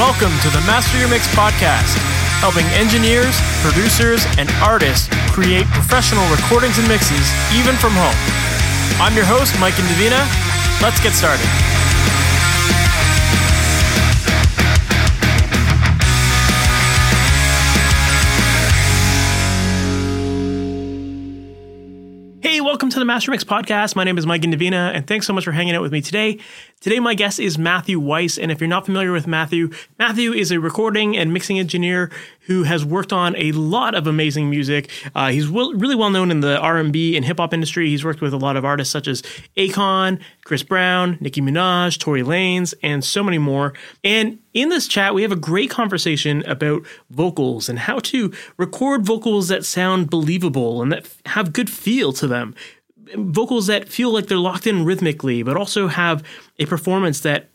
Welcome to the Master Your Mix podcast, helping engineers, producers, and artists create professional recordings and mixes even from home. I'm your host, Mike and Indovina. Let's get started. Welcome to the Master Mix podcast. My name is Mike Indovina, and thanks so much for hanging out with me today. Today, my guest is Matthew Weiss, and if you're not familiar with Matthew, Matthew is a recording and mixing engineer who has worked on a lot of amazing music. Uh, he's really well known in the R&B and hip hop industry. He's worked with a lot of artists such as Akon, Chris Brown, Nicki Minaj, Tory Lanez, and so many more. And in this chat, we have a great conversation about vocals and how to record vocals that sound believable and that have good feel to them vocals that feel like they're locked in rhythmically, but also have a performance that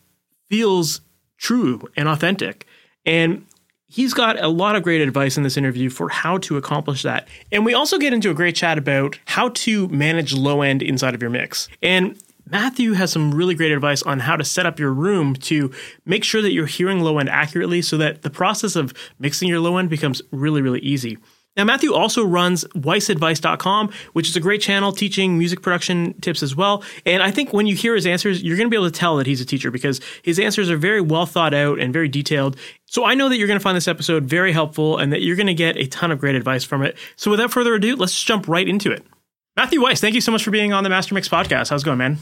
feels true and authentic. And he's got a lot of great advice in this interview for how to accomplish that. And we also get into a great chat about how to manage low end inside of your mix. And Matthew has some really great advice on how to set up your room to make sure that you're hearing low end accurately so that the process of mixing your low end becomes really, really easy. Now, Matthew also runs WeissAdvice.com, which is a great channel teaching music production tips as well. And I think when you hear his answers, you're going to be able to tell that he's a teacher because his answers are very well thought out and very detailed. So I know that you're going to find this episode very helpful and that you're going to get a ton of great advice from it. So without further ado, let's jump right into it. Matthew Weiss, thank you so much for being on the Master Mix podcast. How's it going, man?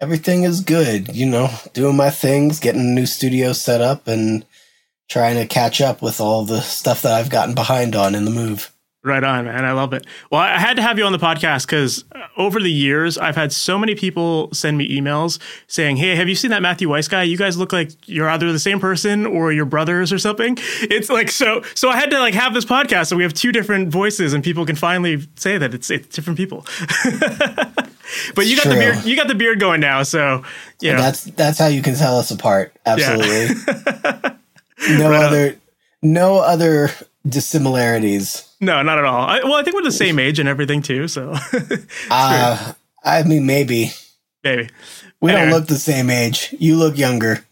Everything is good. You know, doing my things, getting a new studio set up, and trying to catch up with all the stuff that I've gotten behind on in the move. Right on, man. I love it. Well, I had to have you on the podcast because uh, over the years, I've had so many people send me emails saying, Hey, have you seen that Matthew Weiss guy? You guys look like you're either the same person or your brothers or something. It's like, so, so I had to like have this podcast so we have two different voices and people can finally say that it's, it's different people. but you got True. the beard, you got the beard going now. So, yeah, that's, that's how you can tell us apart. Absolutely. Yeah. no right other, on. no other dissimilarities. No, not at all. I, well, I think we're the same age and everything too. So, uh, I mean, maybe, maybe we anyway. don't look the same age. You look younger.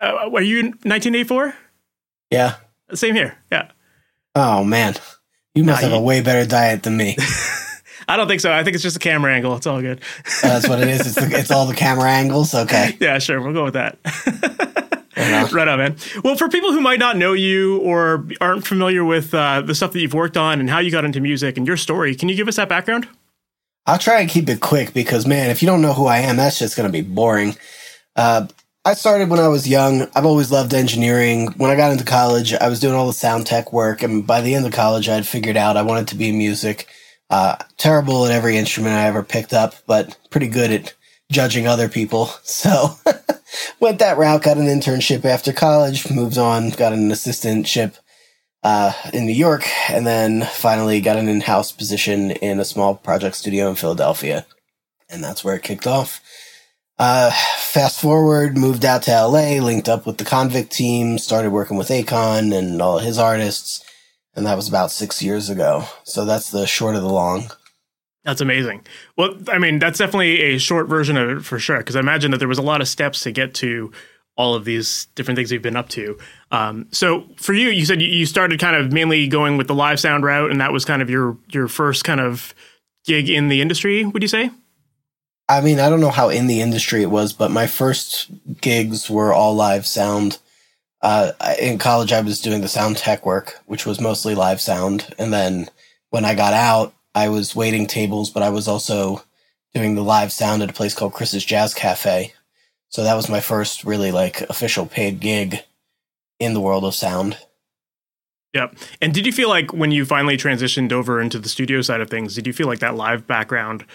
Uh, are you 1984? Yeah, same here. Yeah. Oh man, you must nah, have you... a way better diet than me. I don't think so. I think it's just a camera angle. It's all good. that's what it is. It's, the, it's all the camera angles. Okay. Yeah, sure. We'll go with that. Right on, man. Well, for people who might not know you or aren't familiar with uh, the stuff that you've worked on and how you got into music and your story, can you give us that background? I'll try and keep it quick because, man, if you don't know who I am, that's just going to be boring. Uh, I started when I was young. I've always loved engineering. When I got into college, I was doing all the sound tech work, and by the end of college, I had figured out I wanted to be in music. Uh, terrible at every instrument I ever picked up, but pretty good at judging other people. So went that route, got an internship after college, moved on, got an assistantship uh, in New York, and then finally got an in-house position in a small project studio in Philadelphia. And that's where it kicked off. Uh, fast forward, moved out to LA, linked up with the Konvict team, started working with Akon and all his artists. And that was about six years ago. So that's the short of the long. That's amazing. Well, I mean, that's definitely a short version of it for sure. Because I imagine that there was a lot of steps to get to all of these different things you've been up to. Um, so for you, you said you started kind of mainly going with the live sound route, and that was kind of your your first kind of gig in the industry. Would you say? I mean, I don't know how in the industry it was, but my first gigs were all live sound. Uh, in college, I was doing the sound tech work, which was mostly live sound, and then when I got out, I was waiting tables, but I was also doing the live sound at a place called Chris's Jazz Cafe. So that was my first really like official paid gig in the world of sound. Yep. And did you feel like when you finally transitioned over into the studio side of things, did you feel like that live background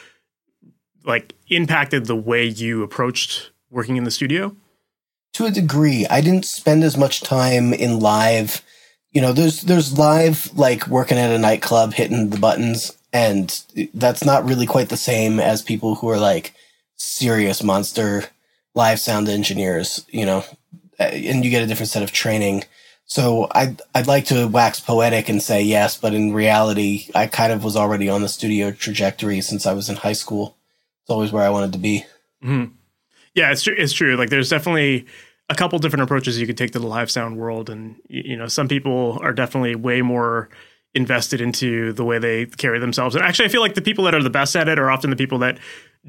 like impacted the way you approached working in the studio? To a degree. I didn't spend as much time in live. You know, there's there's live like working at a nightclub hitting the buttons and that's not really quite the same as people who are like serious monster live sound engineers, you know, and you get a different set of training. So I'd, I'd like to wax poetic and say yes, but in reality, I kind of was already on the studio trajectory since I was in high school. It's always where I wanted to be. Mm-hmm. Yeah, it's true. It's true. Like there's definitely a couple different approaches you could take to the live sound world, and you know, some people are definitely way more invested into the way they carry themselves. And actually, I feel like the people that are the best at it are often the people that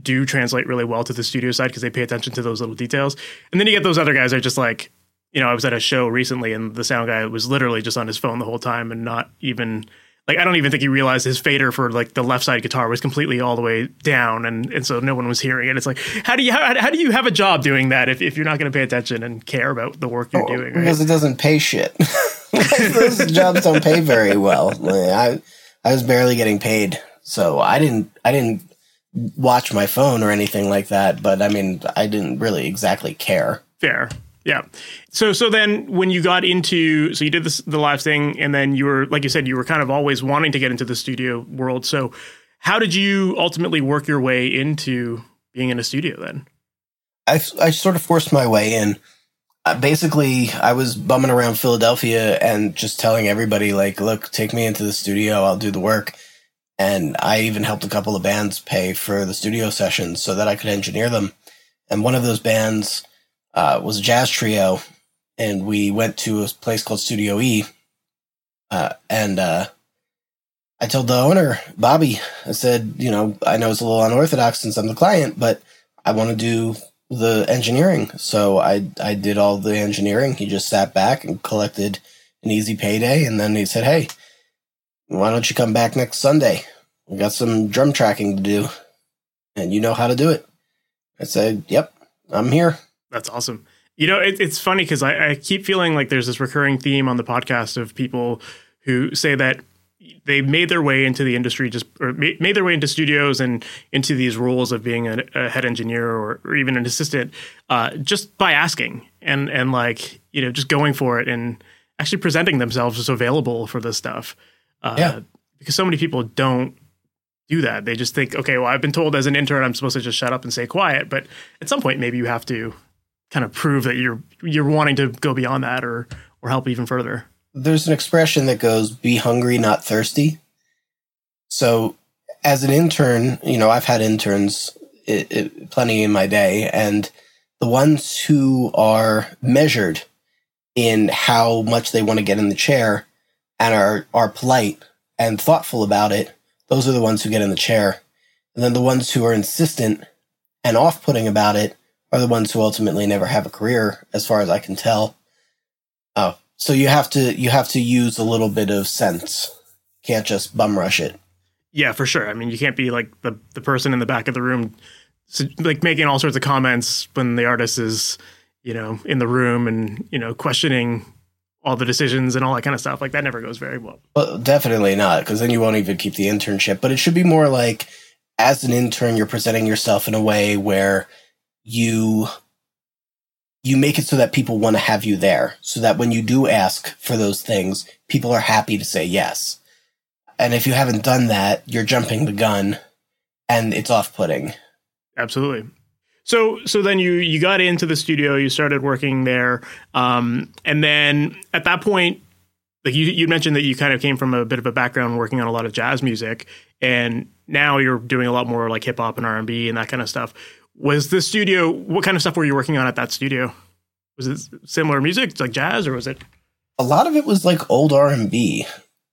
do translate really well to the studio side because they pay attention to those little details. And then you get those other guys that are just like, you know, I was at a show recently and the sound guy was literally just on his phone the whole time and not even like I don't even think he realized his fader for like the left side guitar was completely all the way down and, and so no one was hearing it. It's like how do you how, how do you have a job doing that if, if you're not going to pay attention and care about the work you're oh, doing? Right? Because it doesn't pay shit. those jobs don't pay very well. I I was barely getting paid, so I didn't I didn't watch my phone or anything like that. But I mean, I didn't really exactly care. Fair. Yeah. So so then when you got into so you did this the live thing and then you were like you said you were kind of always wanting to get into the studio world. So how did you ultimately work your way into being in a studio then? I I sort of forced my way in. Uh, basically, I was bumming around Philadelphia and just telling everybody like, "Look, take me into the studio. I'll do the work." And I even helped a couple of bands pay for the studio sessions so that I could engineer them. And one of those bands uh, was a jazz trio, and we went to a place called Studio E. Uh, and uh, I told the owner, Bobby, I said, you know, I know it's a little unorthodox since I'm the client, but I want to do the engineering. So I I did all the engineering. He just sat back and collected an easy payday, and then he said, "Hey, why don't you come back next Sunday? We got some drum tracking to do, and you know how to do it." I said, "Yep, I'm here." That's awesome. You know, it, it's funny because I, I keep feeling like there's this recurring theme on the podcast of people who say that they made their way into the industry just or made their way into studios and into these roles of being a, a head engineer or, or, even an assistant uh, just by asking and and like you know just going for it and actually presenting themselves as available for this stuff uh, yeah. because so many people don't do that they just think okay well i've been told as an intern i'm supposed to just shut up and stay quiet but at some point maybe you have to kind of prove that you're you're wanting to go beyond that or or help even further. There's an expression that goes be hungry not thirsty. So as an intern, you know, I've had interns it, it, plenty in my day and the ones who are measured in how much they want to get in the chair and are are polite and thoughtful about it, those are the ones who get in the chair. And then the ones who are insistent and off-putting about it are the ones who ultimately never have a career, as far as I can tell. Oh, so you have to you have to use a little bit of sense. Can't just bum rush it. Yeah, for sure. I mean, you can't be like the the person in the back of the room, like making all sorts of comments when the artist is, you know, in the room and you know questioning all the decisions and all that kind of stuff. Like that never goes very well. Well, definitely not, because then you won't even keep the internship. But it should be more like, as an intern, you're presenting yourself in a way where you you make it so that people want to have you there so that when you do ask for those things people are happy to say yes. And if you haven't done that you're jumping the gun and it's off-putting. Absolutely. So so then you you got into the studio you started working there um, and then at that point like you you mentioned that you kind of came from a bit of a background working on a lot of jazz music and now you're doing a lot more like hip hop and R&B and that kind of stuff was the studio what kind of stuff were you working on at that studio? Was it similar music like jazz or was it? A lot of it was like old r&b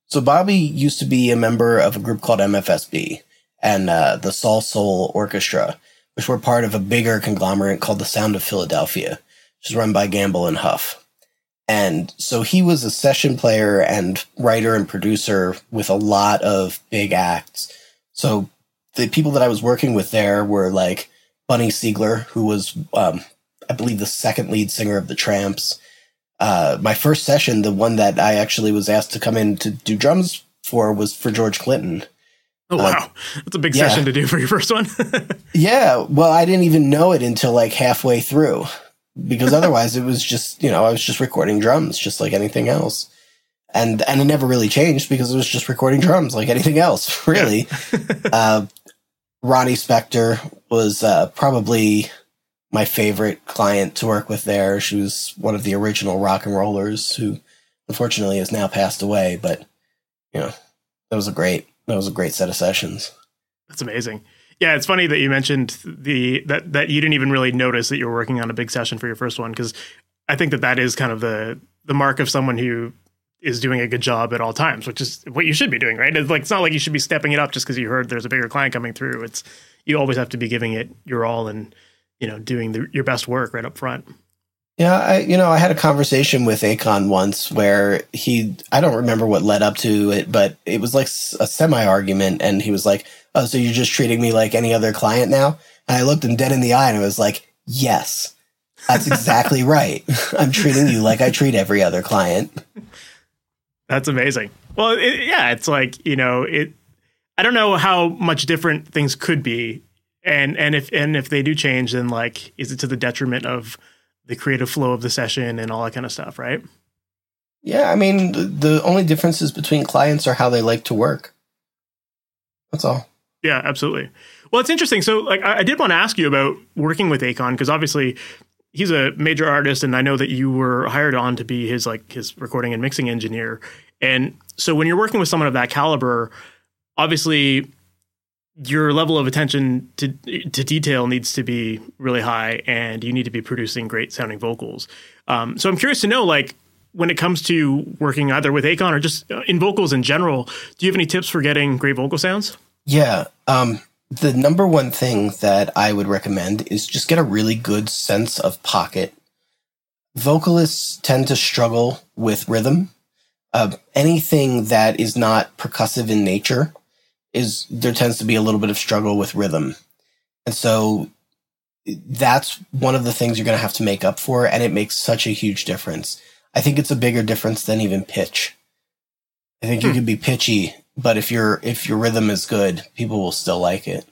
so bobby used to be a member of a group called mfsb and uh, the Salsoul orchestra which were part of a bigger conglomerate called the sound of philadelphia which is run by gamble and huff. And so he was a session player and writer and producer with a lot of big acts. So the people that i was working with there were like Bunny Sigler, who was, um, I believe, the second lead singer of the Trammps. Uh, my first session, the one that I actually was asked to come in to do drums for, was for George Clinton. Oh wow, uh, that's a big yeah. session to do for your first one. yeah, well, I didn't even know it until like halfway through, because otherwise it was just you know I was just recording drums, just like anything else, and and it never really changed because it was just recording drums like anything else, really. Yeah. uh, Ronnie Spector was uh, probably my favorite client to work with there. She was one of the original rock and rollers who unfortunately has now passed away, but you know, that was a great that was a great set of sessions. That's amazing. Yeah, it's funny that you mentioned the that that you didn't even really notice that you were working on a big session for your first one because I think that that is kind of the the mark of someone who is doing a good job at all times, which is what you should be doing, right? It's like it's not like you should be stepping it up just because you heard there's a bigger client coming through. It's you always have to be giving it your all and you know doing the, your best work right up front. Yeah, I you know I had a conversation with Akon once where he I don't remember what led up to it, but it was like a semi argument, and he was like, "Oh, so you're just treating me like any other client now?" And I looked him dead in the eye and I was like, "Yes, that's exactly right. I'm treating you like I treat every other client." That's amazing. Well, it, yeah, it's like you know it. I don't know how much different things could be, and and if and if they do change, then like, is it to the detriment of the creative flow of the session and all that kind of stuff, right? Yeah, I mean, the, the only differences between clients are how they like to work. That's all. Yeah, absolutely. Well, it's interesting. So, like, I, I did want to ask you about working with Akon because obviously he's a major artist, and I know that you were hired on to be his like his recording and mixing engineer. And so, when you're working with someone of that caliber, obviously your level of attention to to detail needs to be really high, and you need to be producing great sounding vocals. Um, so I'm curious to know, like, when it comes to working either with Akon or just uh, in vocals in general, do you have any tips for getting great vocal sounds? Yeah, um, the number one thing that I would recommend is just get a really good sense of pocket. Vocalists tend to struggle with rhythm. Uh, anything that is not percussive in nature is there tends to be a little bit of struggle with rhythm. And so that's one of the things you're going to have to make up for. And it makes such a huge difference. I think it's a bigger difference than even pitch. I think hmm. you can be pitchy, but if your if your rhythm is good, people will still like it.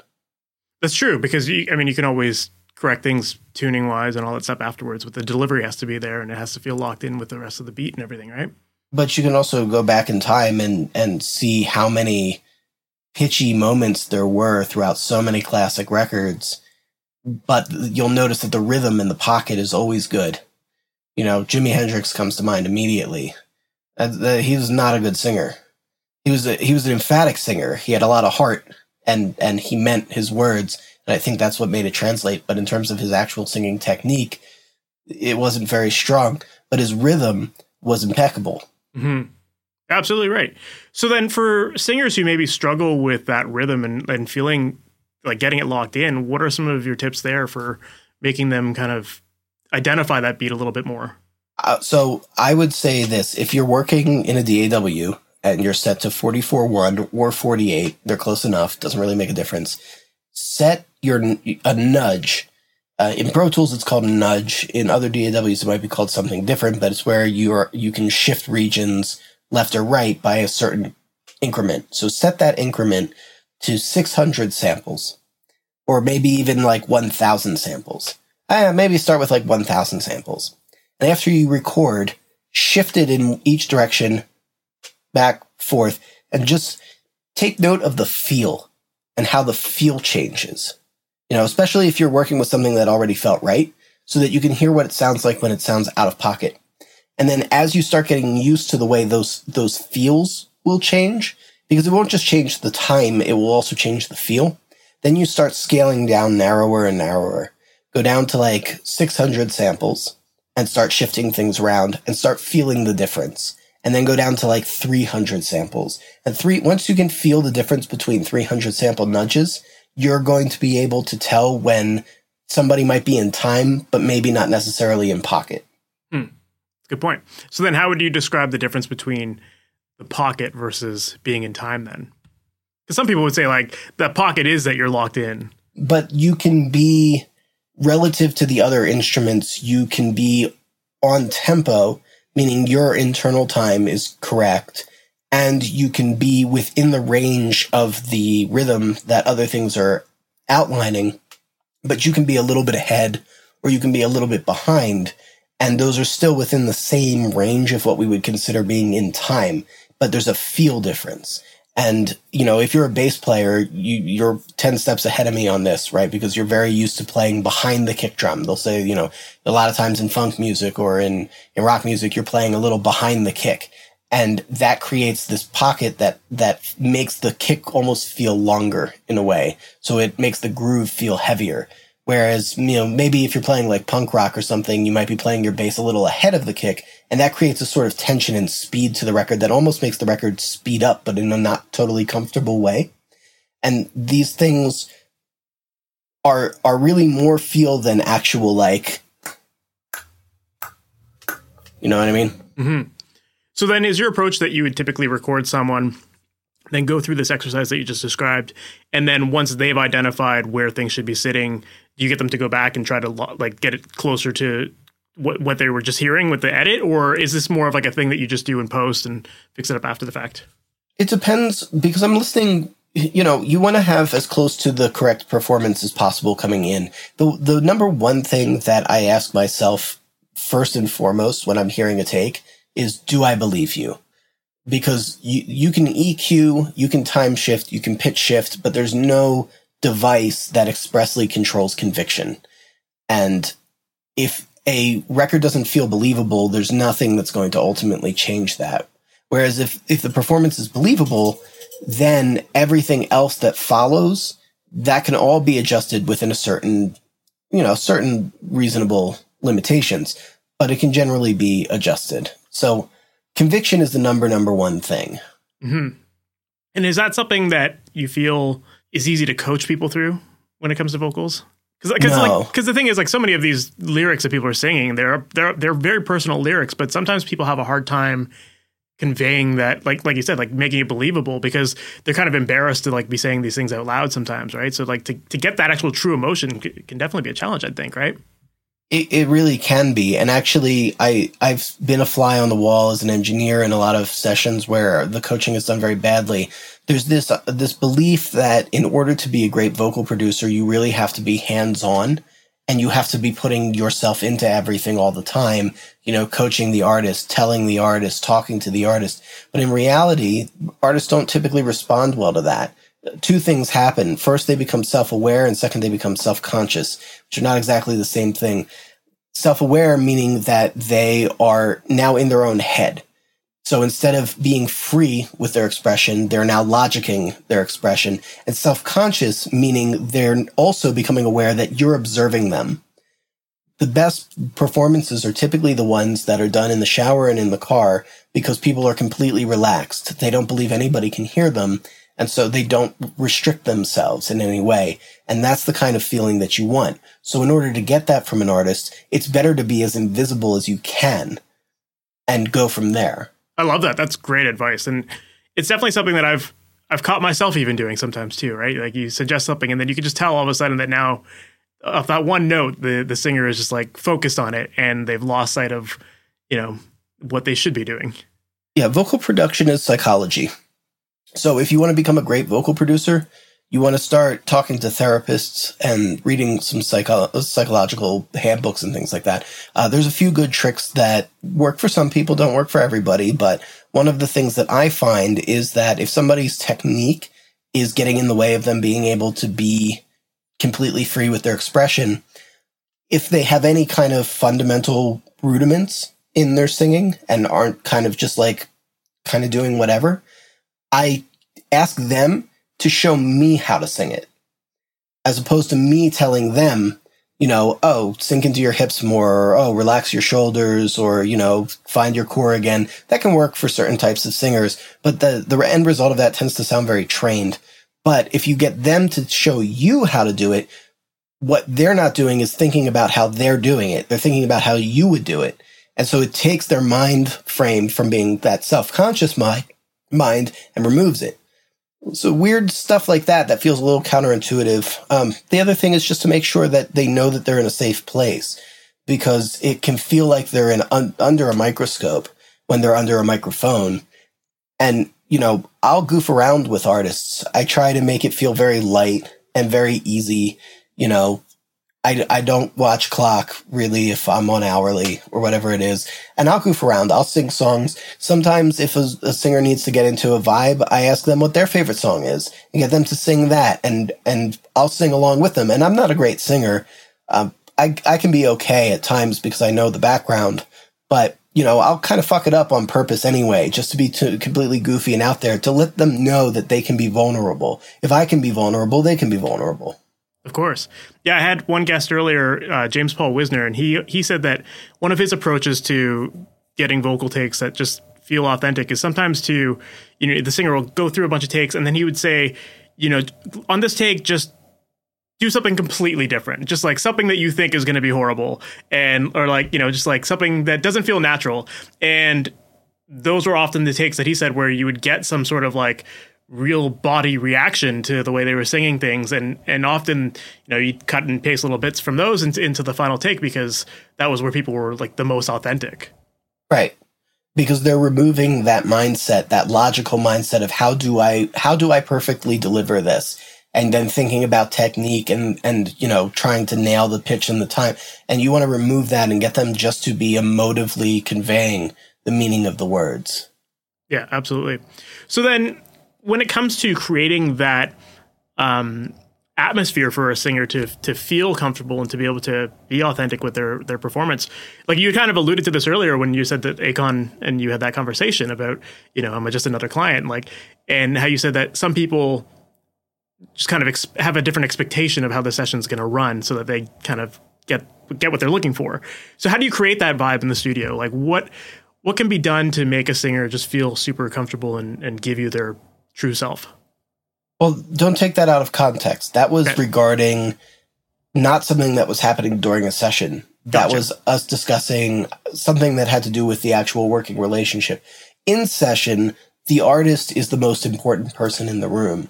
That's true because you, I mean you can always correct things tuning wise and all that stuff afterwards. But the delivery has to be there and it has to feel locked in with the rest of the beat and everything, right? But you can also go back in time and and see how many pitchy moments there were throughout so many classic records. But you'll notice that the rhythm in the pocket is always good. You know, Jimi Hendrix comes to mind immediately. Uh, he was not a good singer. He was a, he was an emphatic singer. He had a lot of heart, and and he meant his words. And I think that's what made it translate. But in terms of his actual singing technique, it wasn't very strong. But his rhythm was impeccable. Mm-hmm. Absolutely right. So then for singers who maybe struggle with that rhythm and, and feeling like getting it locked in, what are some of your tips there for making them kind of identify that beat a little bit more? Uh, so I would say this, if you're working in a DAW and you're set to 44 1 or 48, they're close enough, doesn't really make a difference. Set your, a nudge. Uh, in Pro Tools, it's called a nudge. In other DAWs, it might be called something different, but it's where you are, you can shift regions left or right by a certain increment. So set that increment to 600 samples or maybe even like 1000 samples. Uh, maybe start with like 1000 samples. And after you record, shift it in each direction, back, forth, and just take note of the feel and how the feel changes. You know, especially if you're working with something that already felt right, so that you can hear what it sounds like when it sounds out of pocket. And then as you start getting used to the way those, those feels will change, because it won't just change the time, it will also change the feel. Then you start scaling down narrower and narrower. Go down to like 600 samples and start shifting things around and start feeling the difference. And then go down to like 300 samples. And three, once you can feel the difference between 300 sample nudges, you're going to be able to tell when somebody might be in time, but maybe not necessarily in pocket. Hmm. Good point. So then, how would you describe the difference between the pocket versus being in time? Then, because some people would say like the pocket is that you're locked in, but you can be relative to the other instruments. You can be on tempo, meaning your internal time is correct, and you can be within the range of the rhythm that other things are outlining. But you can be a little bit ahead, or you can be a little bit behind and those are still within the same range of what we would consider being in time, but there's a feel difference. And, you know, if you're a bass player, you, you're 10 steps ahead of me on this, right? Because you're very used to playing behind the kick drum. They'll say, you know, a lot of times in funk music or in, in rock music, you're playing a little behind the kick. And that creates this pocket that, that makes the kick almost feel longer in a way. So it makes the groove feel heavier Whereas, you know, maybe if you're playing like punk rock or something, you might be playing your bass a little ahead of the kick, and that creates a sort of tension and speed to the record that almost makes the record speed up, but in a not totally comfortable way. And these things are are really more feel than actual like you know what I mean? Mm-hmm. So then, is your approach that you would typically record someone then go through this exercise that you just described and then once they've identified where things should be sitting you get them to go back and try to like get it closer to what what they were just hearing with the edit or is this more of like a thing that you just do in post and fix it up after the fact? It depends because i'm listening you know you want to have as close to the correct performance as possible coming in. The the number one thing that i ask myself first and foremost when i'm hearing a take is do i believe you? Because you, you can EQ, you can time shift, you can pitch shift, but there's no device that expressly controls conviction. And if a record doesn't feel believable, there's nothing that's going to ultimately change that. Whereas if, if the performance is believable, then everything else that follows, that can all be adjusted within a certain, you know, certain reasonable limitations, but it can generally be adjusted. So conviction is the number number one thing. Mm-hmm. And is that something that you feel is easy to coach people through when it comes to vocals? Because because no. like, the thing is like so many of these lyrics that people are singing they're they're they're very personal lyrics, but sometimes people have a hard time conveying that like like you said like making it believable because they're kind of embarrassed to like be saying these things out loud sometimes right so like to, to get that actual true emotion can definitely be a challenge i think right it, it really can be. And actually, I, I've been a fly on the wall as an engineer in a lot of sessions where the coaching is done very badly. There's this, uh, this belief that in order to be a great vocal producer, you really have to be hands on and you have to be putting yourself into everything all the time, you know, coaching the artist, telling the artist, talking to the artist. But in reality, artists don't typically respond well to that two things happen. First, they become self aware, and second, they become self conscious, which are not exactly the same thing. Self aware meaning that they are now in their own head. So instead of being free with their expression, they're now logicking their expression. And self conscious meaning they're also becoming aware that you're observing them. The best performances are typically the ones that are done in the shower and in the car because people are completely relaxed. They don't believe anybody can hear them and so they don't restrict themselves in any way. And that's the kind of feeling that you want. So in order to get that from an artist, it's better to be as invisible as you can and go from there. I love that. That's great advice. And it's definitely something that I've I've caught myself even doing sometimes too, right? Like you suggest something and then you can just tell all of a sudden that now of that one note, the the singer is just like focused on it and they've lost sight of, you know, what they should be doing. Yeah, vocal production is psychology. So if you want to become a great vocal producer, you want to start talking to therapists and reading some psycho- psychological handbooks and things like that. Uh, there's a few good tricks that work for some people, don't work for everybody. But one of the things that I find is that if somebody's technique is getting in the way of them being able to be completely free with their expression, if they have any kind of fundamental rudiments in their singing and aren't kind of just like kind of doing whatever, I ask them to show me how to sing it, as opposed to me telling them, you know, oh, sink into your hips more, or oh, relax your shoulders, or, you know, find your core again. That can work for certain types of singers, but the, the end result of that tends to sound very trained. But if you get them to show you how to do it, what they're not doing is thinking about how they're doing it. They're thinking about how you would do it. And so it takes their mind frame from being that self-conscious mind mind and removes it. So weird stuff like that that feels a little counterintuitive. Um, the other thing is just to make sure that they know that they're in a safe place because it can feel like they're in un- under a microscope when they're under a microphone. And you know, I'll goof around with artists. I try to make it feel very light and very easy. You know, I, I don't watch clock really if I'm on hourly or whatever it is. And I'll goof around. I'll sing songs. Sometimes if a, a, singer needs to get into a vibe, I ask them what their favorite song is and get them to sing that. And, and I'll sing along with them. And I'm not a great singer. Um, I, I can be okay at times because I know the background, but you know, I'll kind of fuck it up on purpose anyway, just to be too completely goofy and out there to let them know that they can be vulnerable. If I can be vulnerable, they can be vulnerable. Of course. Yeah, I had one guest earlier, uh, James Paul Wisner, and he he said that one of his approaches to getting vocal takes that just feel authentic is sometimes to, you know, the singer will go through a bunch of takes and then he would say, you know, on this take, just do something completely different just like something that you think is going to be horrible and or like you know just like something that doesn't feel natural and those were often the takes that he said where you would get some sort of like real body reaction to the way they were singing things. And and often you know you cut and paste little bits from those into, into the final take because that was where people were like the most authentic. Right. Because they're removing that mindset that logical mindset of how do i how do i perfectly deliver this? And then thinking about technique and and you know trying to nail the pitch and the time. And you want to remove that and get them just to be emotively conveying the meaning of the words. Yeah absolutely. So then when it comes to creating that um, atmosphere for a singer to to feel comfortable and to be able to be authentic with their their performance. Like you kind of alluded to this earlier when you said that Akon and you had that conversation about, you know, am I just another client? Like, and how you said that some people just kind of ex- have a different expectation of how the session's going to run so that they kind of get get what they're looking for. So how do you create that vibe in the studio? Like what what can be done to make a singer just feel super comfortable and, and give you their true self? Well, don't take that out of context. That was okay. regarding not something that was happening during a session. That was us discussing something that had to do with the actual working relationship. In session, the artist is the most important person in the room.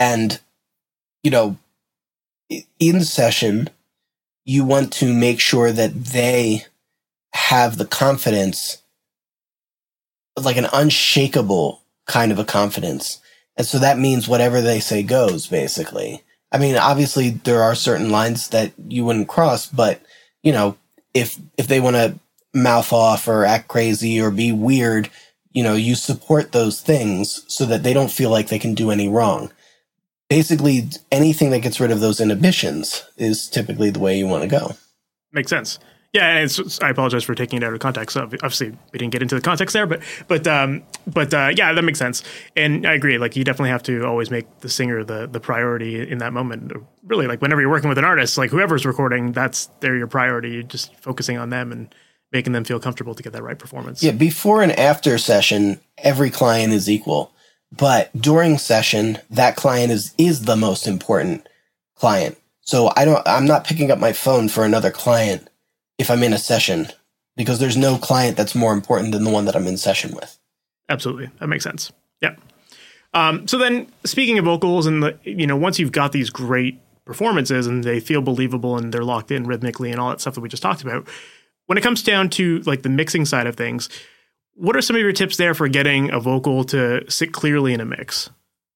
And, you know, in session, you want to make sure that they have the confidence, like an unshakable kind of a confidence. And so that means whatever they say goes, basically. I mean, obviously there are certain lines that you wouldn't cross, but you know, if, if they want to mouth off or act crazy or be weird, you know, you support those things so that they don't feel like they can do any wrong basically anything that gets rid of those inhibitions is typically the way you want to go. Makes sense. Yeah, and I apologize for taking it out of context. Obviously, we didn't get into the context there, but but um, but uh, yeah, that makes sense. And I agree. Like you definitely have to always make the singer the the priority in that moment. Really, like whenever you're working with an artist, like whoever's recording, that's they're your priority. You're just focusing on them and making them feel comfortable to get that right performance. Yeah, before and after session, every client is equal. But during session, that client is, is the most important client. So I don't, I'm not picking up my phone for another client if I'm in a session because there's no client that's more important than the one that I'm in session with. Absolutely. That makes sense. Yeah. Um, so then speaking of vocals and the, you know, once you've got these great performances and they feel believable and they're locked in rhythmically and all that stuff that we just talked about, when it comes down to like the mixing side of things, what are some of your tips there for getting a vocal to sit clearly in a mix?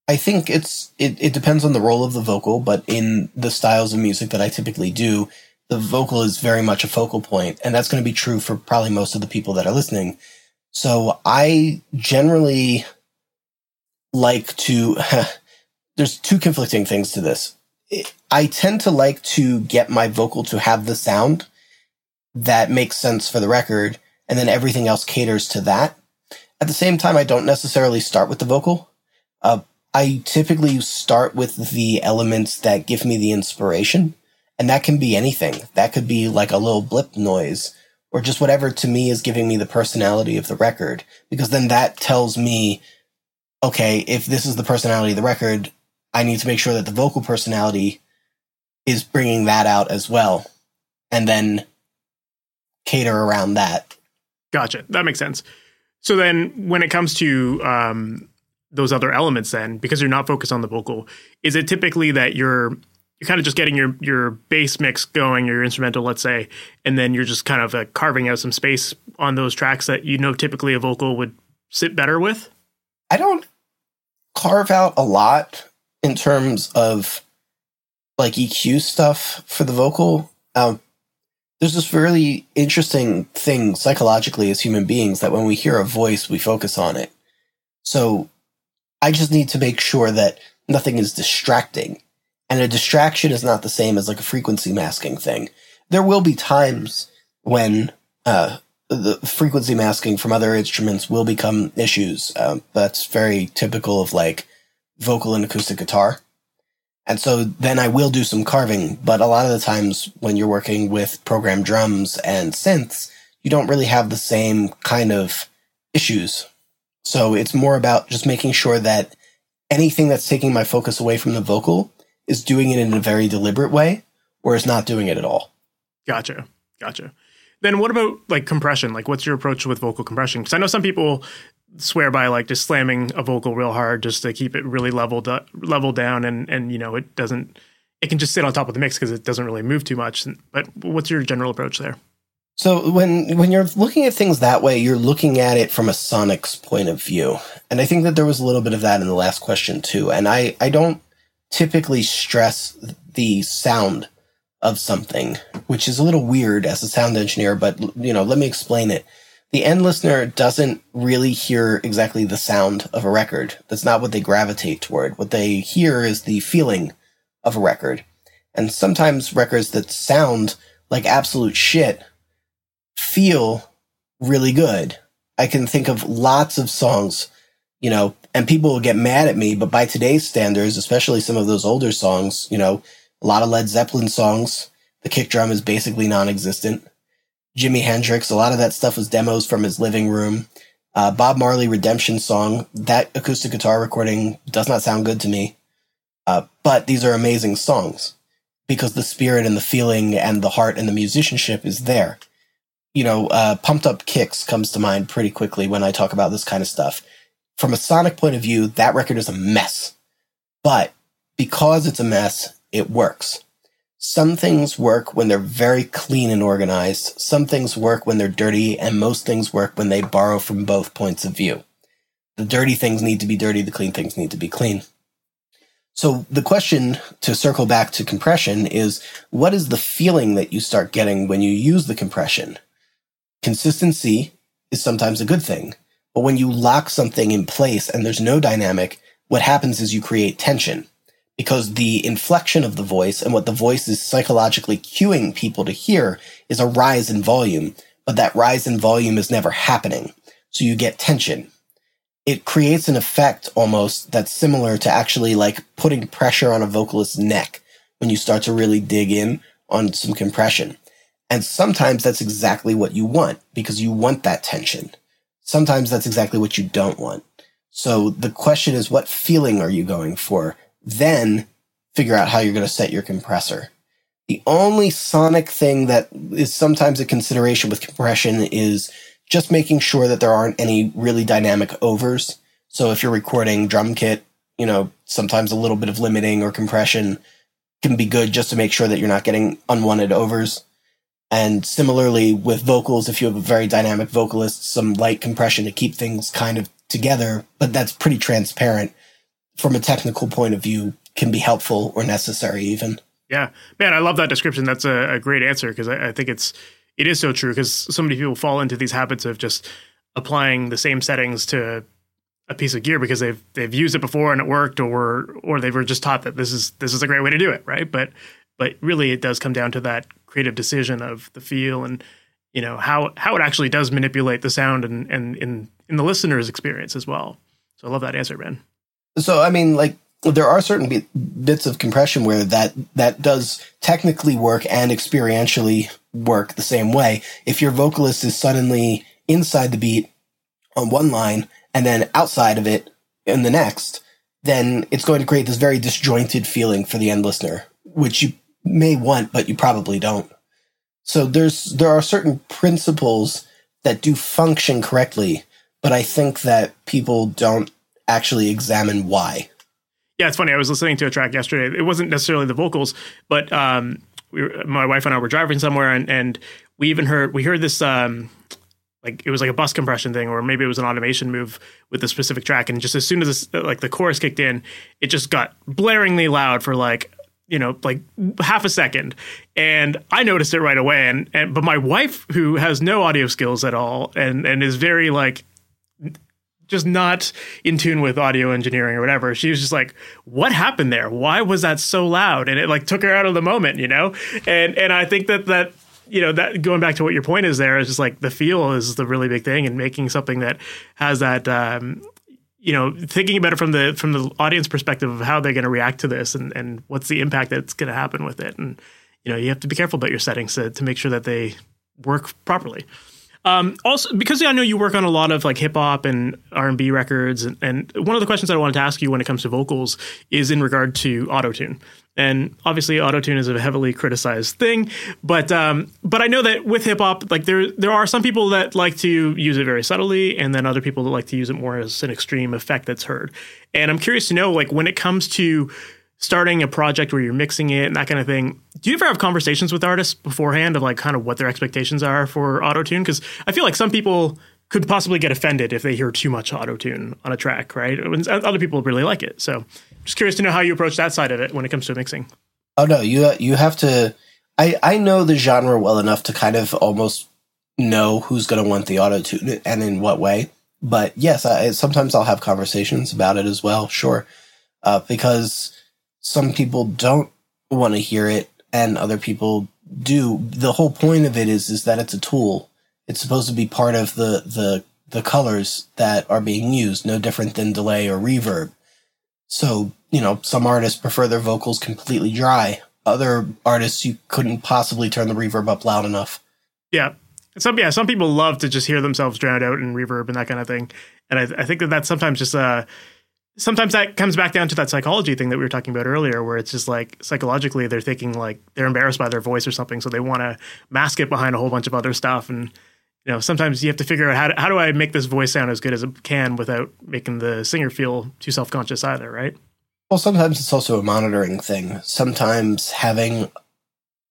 I think it's it, it depends on the role of the vocal, but in the styles of music that I typically do, the vocal is very much a focal point, and that's going to be true for probably most of the people that are listening. So I generally like to. there's two conflicting things to this. I tend to like to get my vocal to have the sound that makes sense for the record, and then everything else caters to that. At the same time, I don't necessarily start with the vocal. Uh, I typically start with the elements that give me the inspiration, and that can be anything. That could be like a little blip noise, or just whatever to me is giving me the personality of the record, because then that tells me, okay, if this is the personality of the record, I need to make sure that the vocal personality is bringing that out as well, and then cater around that. Gotcha. That makes sense. So then, when it comes to um, those other elements, then because you're not focused on the vocal, is it typically that you're you're kind of just getting your your bass mix going, your instrumental, let's say, and then you're just kind of uh, carving out some space on those tracks that you know typically a vocal would sit better with? I don't carve out a lot in terms of like EQ stuff for the vocal. Um, there's this really interesting thing psychologically as human beings that when we hear a voice, we focus on it. So I just need to make sure that nothing is distracting. And a distraction is not the same as like a frequency masking thing. There will be times when uh, the frequency masking from other instruments will become issues. Um, that's very typical of like vocal and acoustic guitar. And so then I will do some carving, but a lot of the times when you're working with programmed drums and synths, you don't really have the same kind of issues. So it's more about just making sure that anything that's taking my focus away from the vocal is doing it in a very deliberate way or is not doing it at all. Gotcha. Gotcha. Then what about like compression? Like what's your approach with vocal compression? Because I know some people swear by like just slamming a vocal real hard just to keep it really leveled up, leveled down and and you know it doesn't it can just sit on top of the mix because it doesn't really move too much. But what's your general approach there? So when when you're looking at things that way, you're looking at it from a sonic's point of view. And I think that there was a little bit of that in the last question too. And I, I don't typically stress the sound of something, which is a little weird as a sound engineer, but you know, let me explain it. The end listener doesn't really hear exactly the sound of a record. That's not what they gravitate toward. What they hear is the feeling of a record. And sometimes records that sound like absolute shit feel really good. I can think of lots of songs, you know, and people will get mad at me, but by today's standards, especially some of those older songs, you know, a lot of Led Zeppelin songs, the kick drum is basically non existent. Jimi Hendrix, a lot of that stuff was demos from his living room. Uh, Bob Marley Redemption song, that acoustic guitar recording does not sound good to me. Uh, but these are amazing songs because the spirit and the feeling and the heart and the musicianship is there you know, uh, pumped up kicks comes to mind pretty quickly when I talk about this kind of stuff. From a sonic point of view, that record is a mess. But because it's a mess, it works. Some things work when they're very clean and organized. Some things work when they're dirty, and most things work when they borrow from both points of view. The dirty things need to be dirty, the clean things need to be clean. So the question to circle back to compression is what is the feeling that you start getting when you use the compression? consistency is sometimes a good thing. But when you lock something in place and there's no dynamic, what happens is you create tension because the inflection of the voice and what the voice is psychologically cueing people to hear is a rise in volume, but that rise in volume is never happening. So you get tension. It creates an effect almost that's similar to actually like putting pressure on a vocalist's neck when you start to really dig in on some compression. And sometimes that's exactly what you want because you want that tension. Sometimes that's exactly what you don't want. So the question is, what feeling are you going for? Then figure out how you're going to set your compressor. The only sonic thing that is sometimes a consideration with compression is just making sure that there aren't any really dynamic overs. So if you're recording drum kit, you know, sometimes a little bit of limiting or compression can be good just to make sure that you're not getting unwanted overs. And similarly with vocals, if you have a very dynamic vocalist, some light compression to keep things kind of together, but that's pretty transparent from a technical point of view can be helpful or necessary even. Yeah, man, I love that description. That's a, a great answer because I, I, think it's it is so true because so many people fall into these habits of just applying the same settings to a piece of gear because they've they've used it before and it worked, or or they were just taught that this is this is a great way to do it, right? But but really, it does come down to that creative decision of the feel and you know how how it actually does manipulate the sound and and in in the listener's experience as well. So I love that answer, Ben. So I mean, like there are certain bits of compression where that that does technically work and experientially work the same way. If your vocalist is suddenly inside the beat on one line and then outside of it in the next, then it's going to create this very disjointed feeling for the end listener, which you may want, but you probably don't. So there's there are certain principles that do function correctly, but I think that people don't actually examine why. Yeah, it's funny. I was listening to a track yesterday. It wasn't necessarily the vocals, but um, we were, my wife and I were driving somewhere, and, and we even heard we heard this um, like it was like a bus compression thing, or maybe it was an automation move with a specific track. And just as soon as this, like the chorus kicked in, it just got blaringly loud for like you know, like half a second. And I noticed it right away. And, and but my wife, who has no audio skills at all and, and is very like just not in tune with audio engineering or whatever, she was just like, What happened there? Why was that so loud? And it like took her out of the moment, you know? And and I think that that you know that going back to what your point is there is just like the feel is the really big thing and making something that has that um you know, thinking about it from the from the audience perspective of how they're going to react to this and and what's the impact that's going to happen with it, and you know, you have to be careful about your settings to, to make sure that they work properly. Um, also, because I know you work on a lot of like hip hop and R and B records, and, and one of the questions I wanted to ask you when it comes to vocals is in regard to auto tune. And obviously, auto tune is a heavily criticized thing, but um, but I know that with hip hop, like there there are some people that like to use it very subtly, and then other people that like to use it more as an extreme effect that's heard. And I'm curious to know, like when it comes to starting a project where you're mixing it and that kind of thing, do you ever have conversations with artists beforehand of like kind of what their expectations are for auto tune? Because I feel like some people could possibly get offended if they hear too much auto tune on a track, right? And other people really like it. So just curious to know how you approach that side of it when it comes to mixing. Oh no, you you have to. I I know the genre well enough to kind of almost know who's going to want the auto tune and in what way. But yes, I, sometimes I'll have conversations about it as well. Sure, uh, because some people don't want to hear it and other people do. The whole point of it is is that it's a tool. It's supposed to be part of the the the colors that are being used, no different than delay or reverb. So, you know, some artists prefer their vocals completely dry. Other artists you couldn't possibly turn the reverb up loud enough. Yeah. Some yeah, some people love to just hear themselves drowned out in reverb and that kind of thing. And I, I think that that's sometimes just uh sometimes that comes back down to that psychology thing that we were talking about earlier, where it's just like psychologically they're thinking like they're embarrassed by their voice or something, so they want to mask it behind a whole bunch of other stuff. And you know, sometimes you have to figure out how to, how do I make this voice sound as good as it can without making the singer feel too self conscious either, right? Well, sometimes it's also a monitoring thing. Sometimes having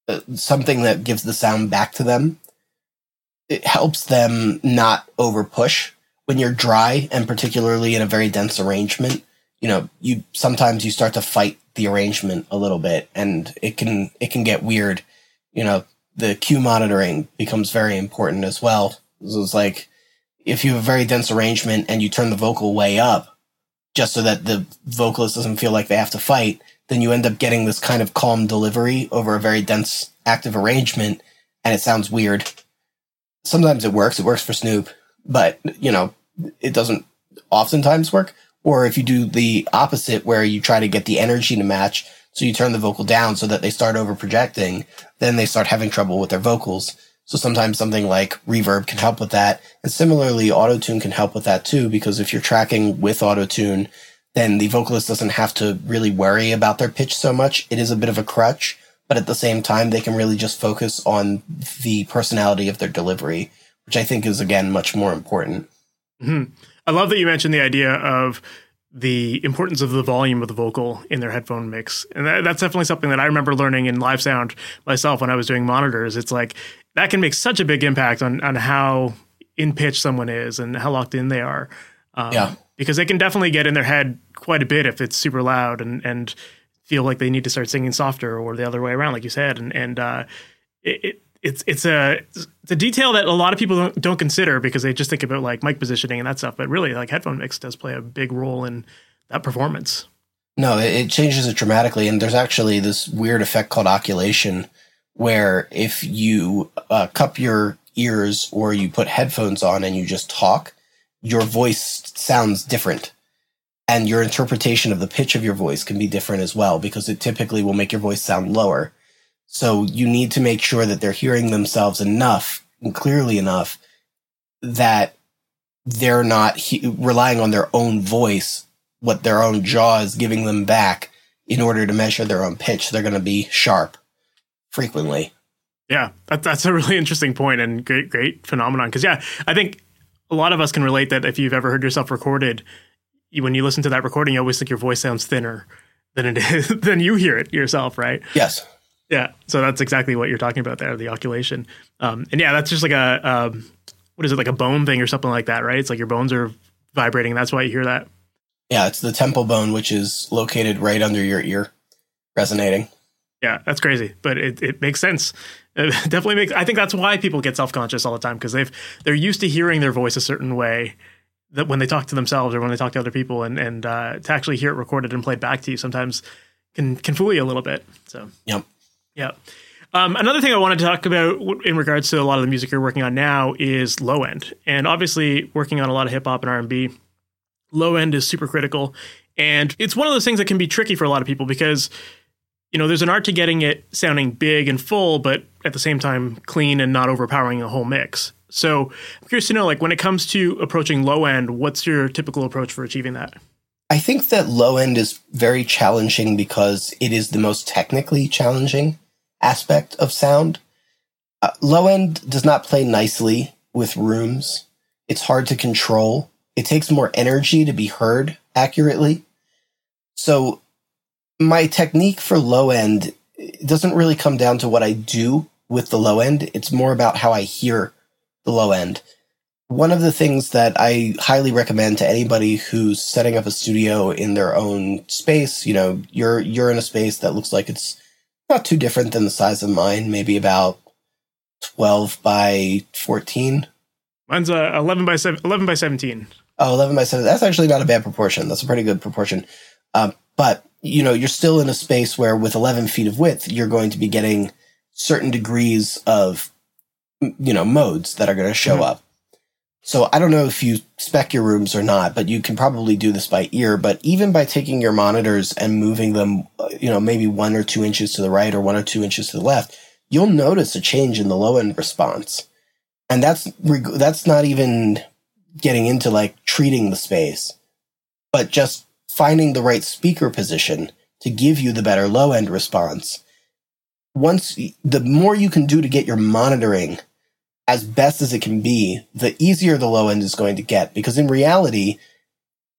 uh, something that gives the sound back to them it helps them not over push when you're dry and particularly in a very dense arrangement, you know, you sometimes you start to fight the arrangement a little bit and it can it can get weird. You know, the cue monitoring becomes very important as well. So it's like if you have a very dense arrangement and you turn the vocal way up just so that the vocalist doesn't feel like they have to fight, then you end up getting this kind of calm delivery over a very dense active arrangement and it sounds weird. Sometimes it works. It works for Snoop but you know, it doesn't oftentimes work. Or if you do the opposite where you try to get the energy to match, so you turn the vocal down so that they start over projecting, then they start having trouble with their vocals. So sometimes something like reverb can help with that. And similarly, autotune can help with that too, because if you're tracking with autotune, then the vocalist doesn't have to really worry about their pitch so much. It is a bit of a crutch, but at the same time, they can really just focus on the personality of their delivery which I think is again much more important. Mm-hmm. I love that you mentioned the idea of the importance of the volume of the vocal in their headphone mix, and that, that's definitely something that I remember learning in live sound myself when I was doing monitors. It's like that can make such a big impact on on how in pitch someone is and how locked in they are. Um, yeah, because they can definitely get in their head quite a bit if it's super loud and and feel like they need to start singing softer or the other way around, like you said, and and uh, it, it's it's a it's a detail that a lot of people don't, don't consider because they just think about like mic positioning and that stuff. But really, like headphone mix does play a big role in that performance. No, it, changes it dramatically, and there's actually this weird effect called occultation, where if you uh, cup your ears or you put headphones on and you just talk, your voice sounds different. And your interpretation of the pitch of your voice can be different as well because it typically will make your voice sound lower. So you need to make sure that they're hearing themselves enough and clearly enough that they're not he- relying on their own voice, what their own jaw is giving them back in order to measure their own pitch. They're going to be sharp frequently. Yeah, that, that's a really interesting point and great, great phenomenon. Because yeah, I think a lot of us can relate that if you've ever heard yourself recorded, you, when you listen to that recording, you always think your voice sounds thinner than it is than you hear it yourself, right? Yes. Yeah, so that's exactly what you're talking about there, the occultation. Um, and yeah, that's just like a um, what is it, like a bone thing or something like that, right? It's like your bones are vibrating. That's why you hear that. Yeah, it's the temple bone, which is located right under your ear, resonating. Yeah, that's crazy, but it, it makes sense. It definitely makes. I think that's why people get self conscious all the time because they've they're used to hearing their voice a certain way that when they talk to themselves or when they talk to other people, and and uh, to actually hear it recorded and played back to you sometimes can can fool you a little bit. So yep. Yeah. Um, another thing I wanted to talk about in regards to a lot of the music you're working on now is low end, and obviously working on a lot of hip hop and R and B. low end is super critical. And it's one of those things that can be tricky for a lot of people because, you know, there's an art to getting it sounding big and full, but at the same time clean and not overpowering a whole mix. So I'm curious to know, like, when it comes to approaching low end, what's your typical approach for achieving that? I think that low end is very challenging because it is the most technically challenging aspect of sound. Uh, low end does not play nicely with rooms. It's hard to control. It takes more energy to be heard accurately. So my technique for low end doesn't really come down to what I do with the low end. It's more about how I hear the low end. One of the things that I highly recommend to anybody who's setting up a studio in their own space, you know, you're you're in a space that looks like it's not too different than the size of mine, maybe about 12 by 14. Mine's uh, 11 by 7 11 by 17. Oh, 11 by 7. That's actually not a bad proportion. That's a pretty good proportion. Um, but, you know, you're still in a space where with 11 feet of width, you're going to be getting certain degrees of you know, modes that are going to show mm-hmm. up. So I don't know if you spec your rooms or not, but you can probably do this by ear. But even by taking your monitors and moving them, uh, you know, maybe one or two inches to the right or one or two inches to the left, you'll notice a change in the low end response. And that's, that's not even getting into like treating the space, but just finding the right speaker position to give you the better low end response once the more you can do to get your monitoring as best as it can be, the easier the low end is going to get. Because in reality,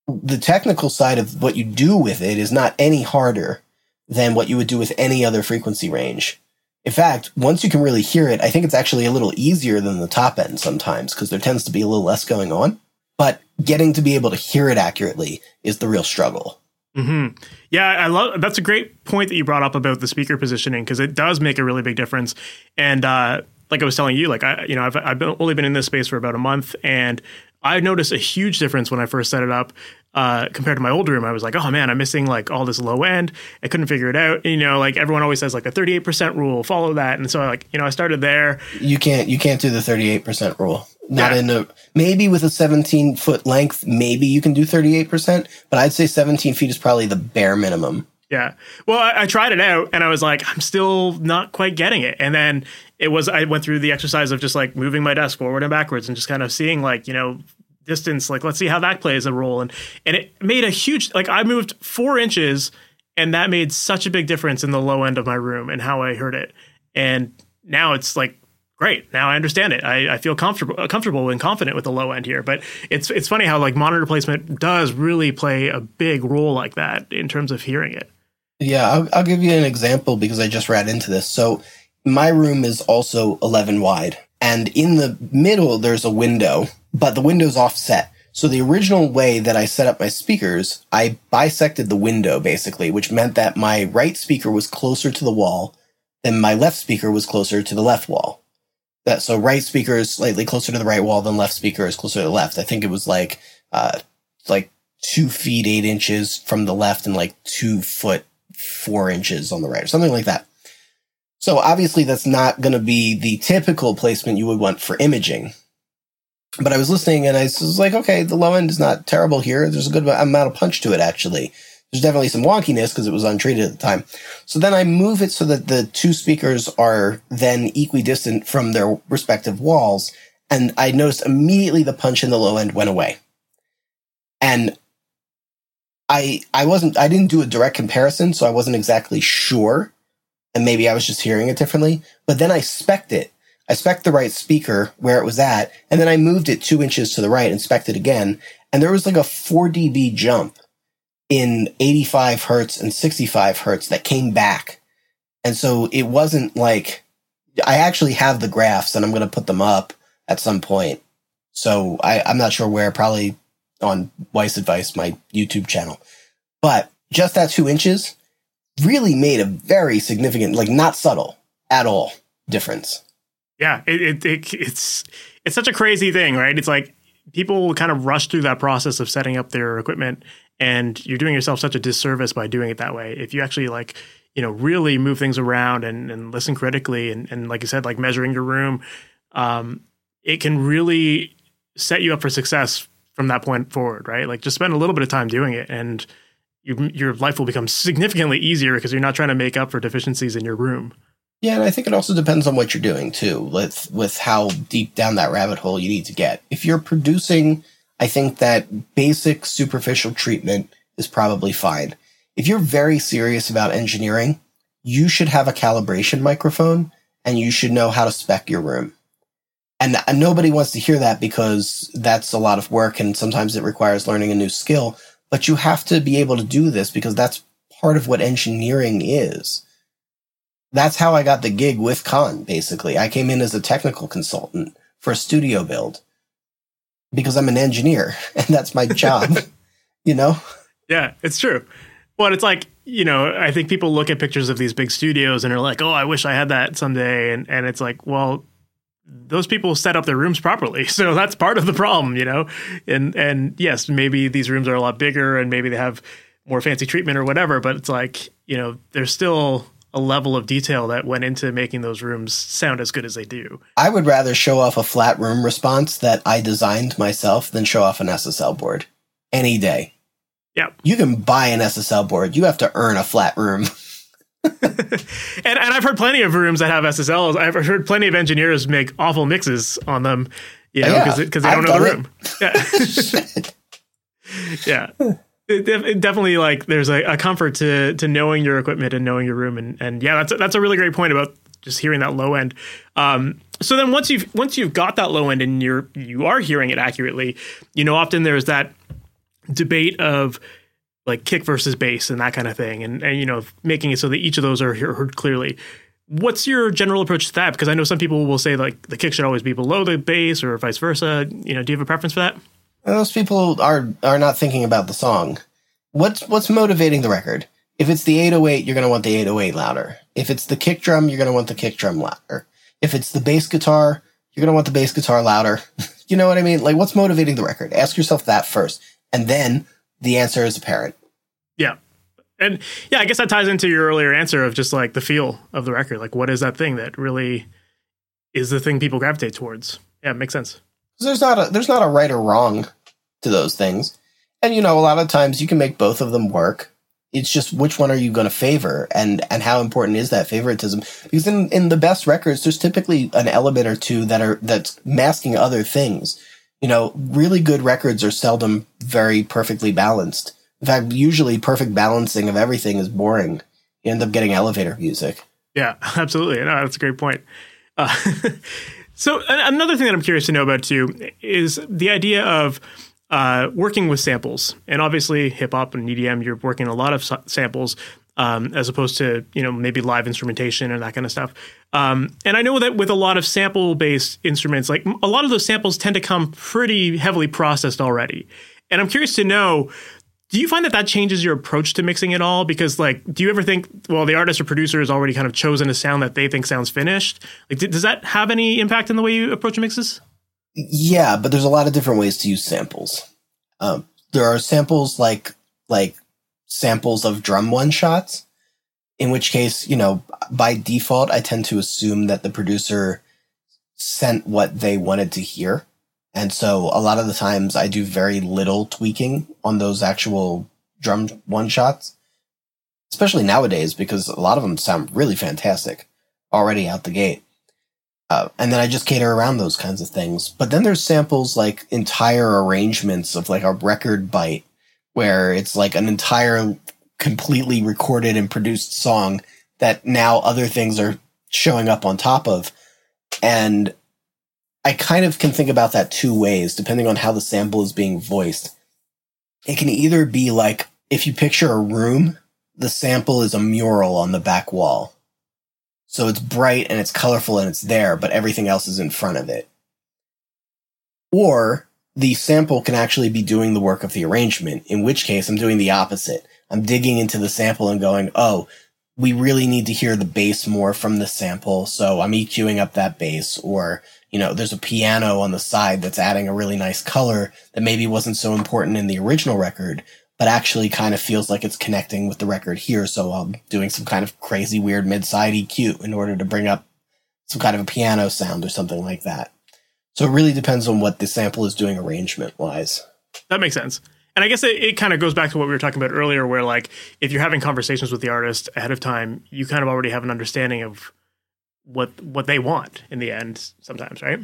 the technical side of what you do with it is not any harder than what you would do with any other frequency range. In fact, once you can really hear it, I think it's actually a little easier than the top end sometimes because there tends to be a little less going on. But getting to be able to hear it accurately is the real struggle. Mm-hmm. Yeah, I love that's a great point that you brought up about the speaker positioning because it does make a really big difference. And uh, like I was telling you, like I, you know, I've I've been, only been in this space for about a month, and I noticed a huge difference when I first set it up uh, compared to my old room. I was like, oh man, I'm missing like all this low end. I couldn't figure it out. You know, like everyone always says, like the 38% rule, follow that. And so I like, you know, I started there. You can't you can't do the 38% rule. Not yeah. in a maybe with a 17 foot length, maybe you can do 38%, but I'd say 17 feet is probably the bare minimum. Yeah. Well, I, I, tried it out and I was like, I'm still not quite getting it. And then it was, I went through the exercise of just like moving my desk forward and backwards and just kind of seeing like, you know, distance, like, let's see how that plays a role. And, and it made a huge, like, I moved four inches and that made such a big difference in the low end of my room and how I heard it. And now it's like great. Now I understand it. I, I feel comfortable uh, comfortable and confident with the low end here. But it's it's funny how like monitor placement does really play a big role like that in terms of hearing it. Yeah, I'll, I'll give you an example because I just ran into this. So my room is also 11 wide, and in the middle there's a window, but the window's offset. So the original way that I set up my speakers, I bisected the window basically, which meant that my right speaker was closer to the wall than my left speaker was closer to the left wall that so right speaker is slightly closer to the right wall than left speaker is closer to the left. I think it was like uh like two feet eight inches from the left and like two foot four inches on the right or something like that. So obviously that's not going to be the typical placement you would want for imaging. But I was listening and I was like, okay, the low end is not terrible here. There's a good amount of punch to it actually. There's definitely some wonkiness because it was untreated at the time. So then I move it so that the two speakers are then equidistant from their respective walls. And I noticed immediately the punch in the low end went away. And I, I wasn't, I didn't do a direct comparison, so I wasn't exactly sure. And maybe I was just hearing it differently. But then I spec it. I spec the right speaker where it was at. And then I moved it two inches to the right and spec it again. And there was like a 4 dB jump in 85 hertz and 65 hertz that came back. And so it wasn't like I actually have the graphs and I'm going to put them up at some point. So I, I'm not sure where, probably on Weiss Advice, my YouTube channel. But just that two inches really made a very significant, like not subtle at all difference. Yeah, it, it, it it's it's such a crazy thing, right? It's like people kind of rush through that process of setting up their equipment and you're doing yourself such a disservice by doing it that way if you actually like you know really move things around and, and listen critically and, and like you said like measuring your room um, it can really set you up for success from that point forward, right? Like just spend a little bit of time doing it and you, your life will become significantly easier because you're not trying to make up for deficiencies in your room. Yeah, and I think it also depends on what you're doing too, with with how deep down that rabbit hole you need to get. If you're producing, I think that basic superficial treatment is probably fine. If you're very serious about engineering, you should have a calibration microphone and you should know how to spec your room. And, and nobody wants to hear that because that's a lot of work and sometimes it requires learning a new skill. But you have to be able to do this because that's part of what engineering is. That's how I got the gig with Akon, basically. I came in as a technical consultant for a studio build because I'm an engineer and that's my job, you know? Yeah, it's true. Well, it's like, you know, I think people look at pictures of these big studios and are like, oh, I wish I had that someday. And, and it's like, well, those people set up their rooms properly. So that's part of the problem, you know? And, and yes, maybe these rooms are a lot bigger and maybe they have more fancy treatment or whatever, but it's like, you know, there's still a level of detail that went into making those rooms sound as good as they do. I would rather show off a flat room response that I designed myself than show off an SSL board any day. Yeah. You can buy an SSL board. You have to earn a flat room. and and I've heard plenty of rooms that have SSLs. I've heard plenty of engineers make awful mixes on them, you know, because yeah, they don't know the room. It. Yeah. yeah. It, it definitely like there's a, a, comfort to to knowing your equipment and knowing your room and and yeah that's a, that's a really great point about just hearing that low end. Um, so then once you've once you've got that low end and you're you are hearing it accurately, you know often there's that debate of like kick versus bass and that kind of thing, and and you know making it so that each of those are heard clearly. What's your general approach to that? Because I know some people will say like the kick should always be below the bass or vice versa. You know, do you have a preference for that? Most people are are not thinking about the song. What's what's motivating the record? If it's the 808, you're going to want the 808 louder. If it's the kick drum, you're going to want the kick drum louder. If it's the bass guitar, you're going to want the bass guitar louder. you know what I mean? Like what's motivating the record? Ask yourself that first and then the answer is apparent. Yeah. And yeah, I guess that ties into your earlier answer of just like the feel of the record. Like, what is that thing that really is the thing people gravitate towards? Yeah, it makes sense. There's not a there's not a right or wrong to those things, and you know a lot of times you can make both of them work. It's just which one are you going to favor, and and how important is that favoritism? Because in in the best records, there's typically an element or two that are that's masking other things you know, really good records are seldom very perfectly balanced. In fact, usually perfect balancing of everything is boring. You end up getting elevator music. Yeah, absolutely. No, that's a great point. Uh, so another thing that I'm curious to know about too is the idea of uh, working with samples. And obviously, hip hop and EDM, you're working a lot of samples um, as opposed to you know maybe live instrumentation and that kind of stuff. Um, and I know that with a lot of sample based instruments, like a lot of those samples tend to come pretty heavily processed already. And I'm curious to know. Do you find that that changes your approach to mixing at all? Because, like, do you ever think, well, the artist or producer has already kind of chosen a sound that they think sounds finished? Like, does that have any impact in the way you approach mixes? Yeah, but there's a lot of different ways to use samples. Um, there are samples like like samples of drum one shots, in which case, you know, by default, I tend to assume that the producer sent what they wanted to hear. And so a lot of the times I do very little tweaking on those actual drum one shots, especially nowadays, because a lot of them sound really fantastic already out the gate. Uh, and then I just cater around those kinds of things. But then there's samples like entire arrangements of like a record bite where it's like an entire completely recorded and produced song that now other things are showing up on top of. And I kind of can think about that two ways, depending on how the sample is being voiced. It can either be like if you picture a room, the sample is a mural on the back wall. So it's bright and it's colorful and it's there, but everything else is in front of it. Or the sample can actually be doing the work of the arrangement, in which case I'm doing the opposite. I'm digging into the sample and going, oh, we really need to hear the bass more from the sample. So I'm EQing up that bass or, you know, there's a piano on the side that's adding a really nice color that maybe wasn't so important in the original record, but actually kind of feels like it's connecting with the record here. So I'm doing some kind of crazy weird mid-side EQ in order to bring up some kind of a piano sound or something like that. So it really depends on what the sample is doing arrangement wise. That makes sense. And I guess it, it kind of goes back to what we were talking about earlier, where like if you're having conversations with the artist ahead of time, you kind of already have an understanding of what what they want in the end sometimes, right?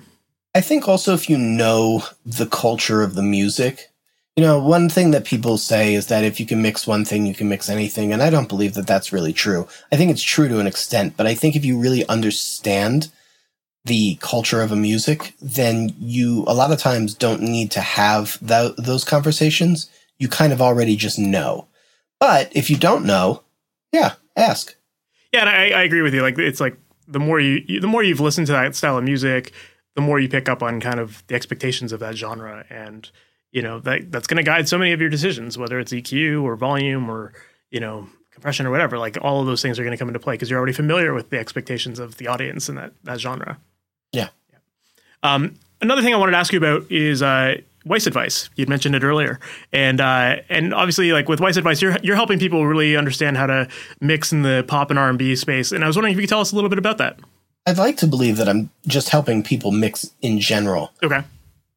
I think also if you know the culture of the music, you know, one thing that people say is that if you can mix one thing, you can mix anything. And I don't believe that that's really true. I think it's true to an extent, but I think if you really understand the culture of a music, then you a lot of times don't need to have th- those conversations. You kind of already just know. But if you don't know, yeah, ask. Yeah, and I, I agree with you. Like it's like the more you, you the more you've listened to that style of music, the more you pick up on kind of the expectations of that genre and you know that that's going to guide so many of your decisions whether it's eq or volume or you know compression or whatever like all of those things are going to come into play because you're already familiar with the expectations of the audience in that that genre yeah, yeah. Um, another thing i wanted to ask you about is uh, Weiss advice. You'd mentioned it earlier, and uh, and obviously, like with Weiss advice, you're you're helping people really understand how to mix in the pop and R and B space. And I was wondering if you could tell us a little bit about that. I'd like to believe that I'm just helping people mix in general. Okay.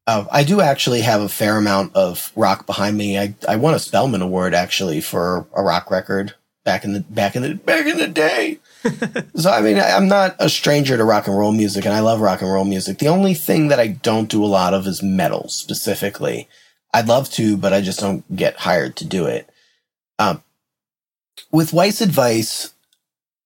Uh, I do actually have a fair amount of rock behind me. I, I won a Spellemann Award actually for a rock record back in the back in the back in the day. so I mean, I'm not a stranger to rock and roll music, and I love rock and roll music. The only thing that I don't do a lot of is metal specifically. I'd love to, but I just don't get hired to do it. Um, with Weiss Advice,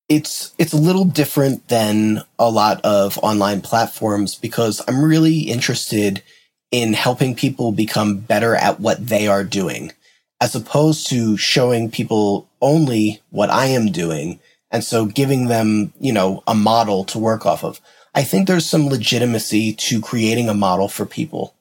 it's it's a little different than a lot of online platforms because I'm really interested in helping people become better at what they are doing as opposed to showing people only what I am doing and so giving them, you know, a model to work off of. I think there's some legitimacy to creating a model for people.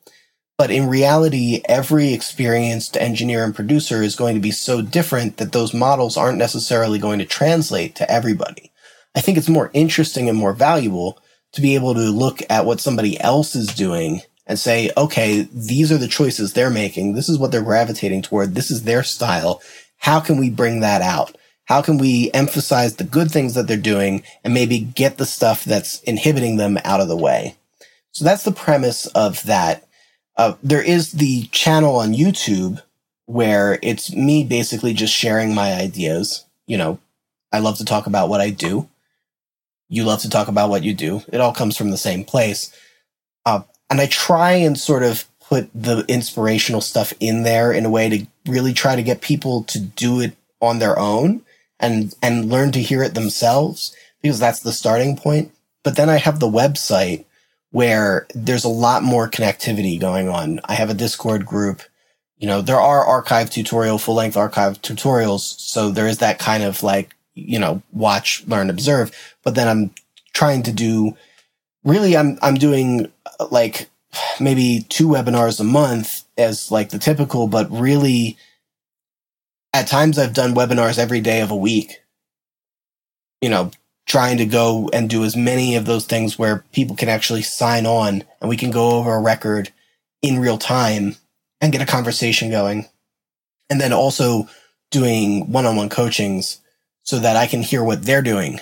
But in reality, every experienced engineer and producer is going to be so different that those models aren't necessarily going to translate to everybody. I think it's more interesting and more valuable to be able to look at what somebody else is doing and say, okay, these are the choices they're making. This is what they're gravitating toward. This is their style. How can we bring that out? How can we emphasize the good things that they're doing and maybe get the stuff that's inhibiting them out of the way? So that's the premise of that uh, there is the channel on YouTube where it's me basically just sharing my ideas. You know, I love to talk about what I do. You love to talk about what you do. It all comes from the same place. Uh, and I try and sort of put the inspirational stuff in there in a way to really try to get people to do it on their own and, and learn to hear it themselves because that's the starting point. But then I have the website where there's a lot more connectivity going on. I have a Discord group. You know, there are archive tutorial, full length archive tutorials. So there is that kind of like, you know, watch, learn, observe. But then I'm trying to do really, I'm, I'm doing uh, like maybe two webinars a month as like the typical, but really at times I've done webinars every day of a week. You know, trying to go and do as many of those things where people can actually sign on and we can go over a record in real time and get a conversation going. And then also doing one-on-one coachings so that I can hear what they're doing.